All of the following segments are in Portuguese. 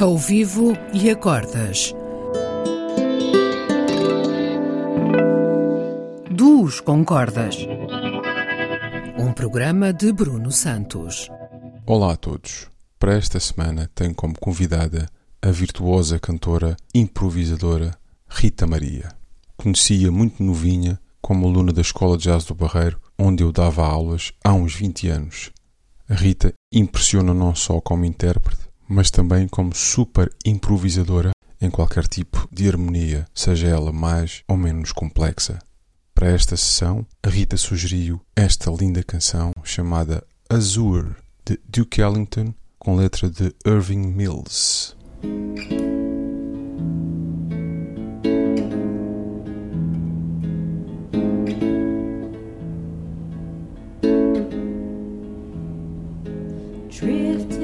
ao vivo e a cordas. Duos com cordas. Um programa de Bruno Santos. Olá a todos. Para esta semana tenho como convidada a virtuosa cantora improvisadora Rita Maria. Conhecia muito novinha como aluna da Escola de Jazz do Barreiro, onde eu dava aulas há uns 20 anos. A Rita impressiona não só como intérprete, mas também como super improvisadora em qualquer tipo de harmonia, seja ela mais ou menos complexa. Para esta sessão, a Rita sugeriu esta linda canção chamada Azure, de Duke Ellington, com letra de Irving Mills. drifting,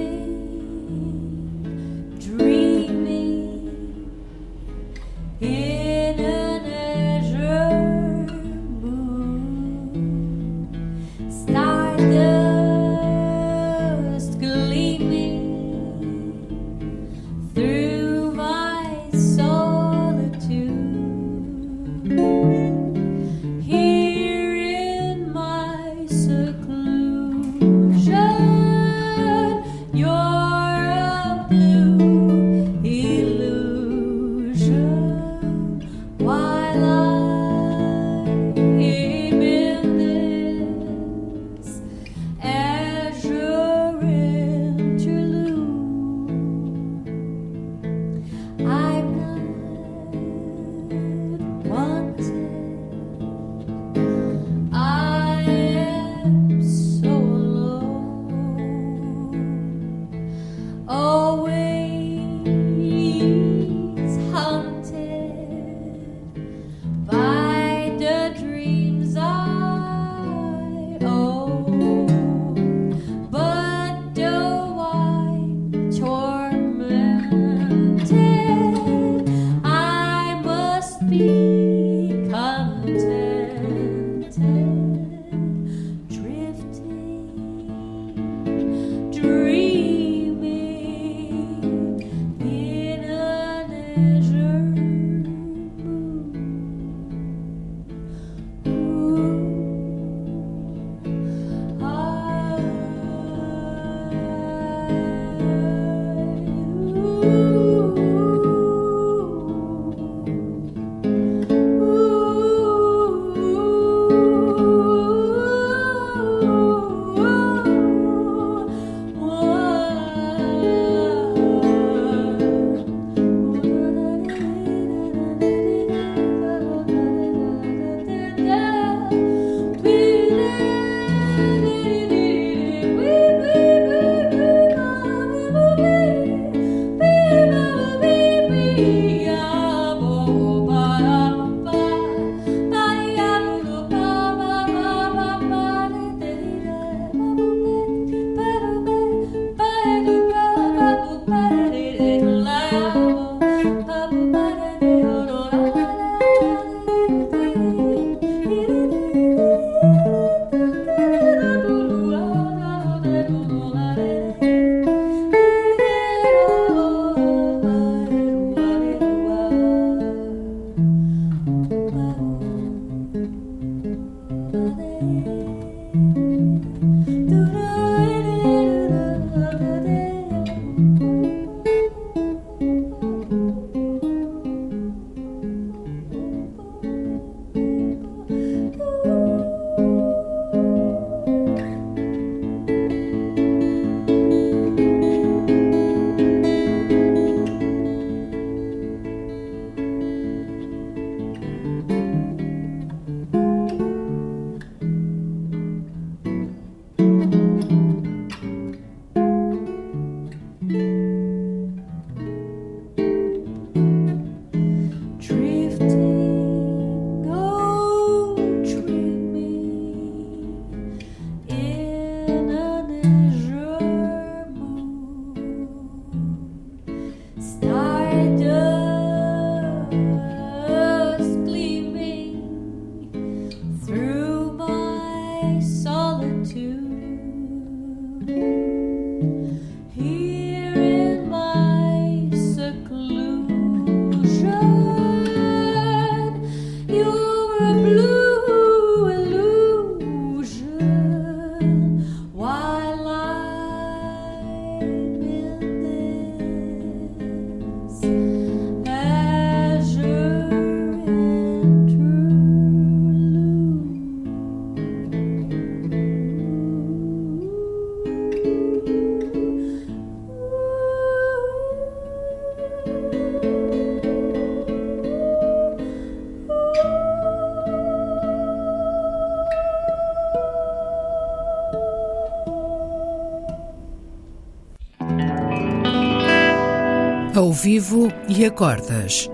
Ao vivo e a cordas.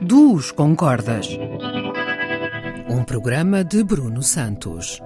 Duos com cordas. Um programa de Bruno Santos.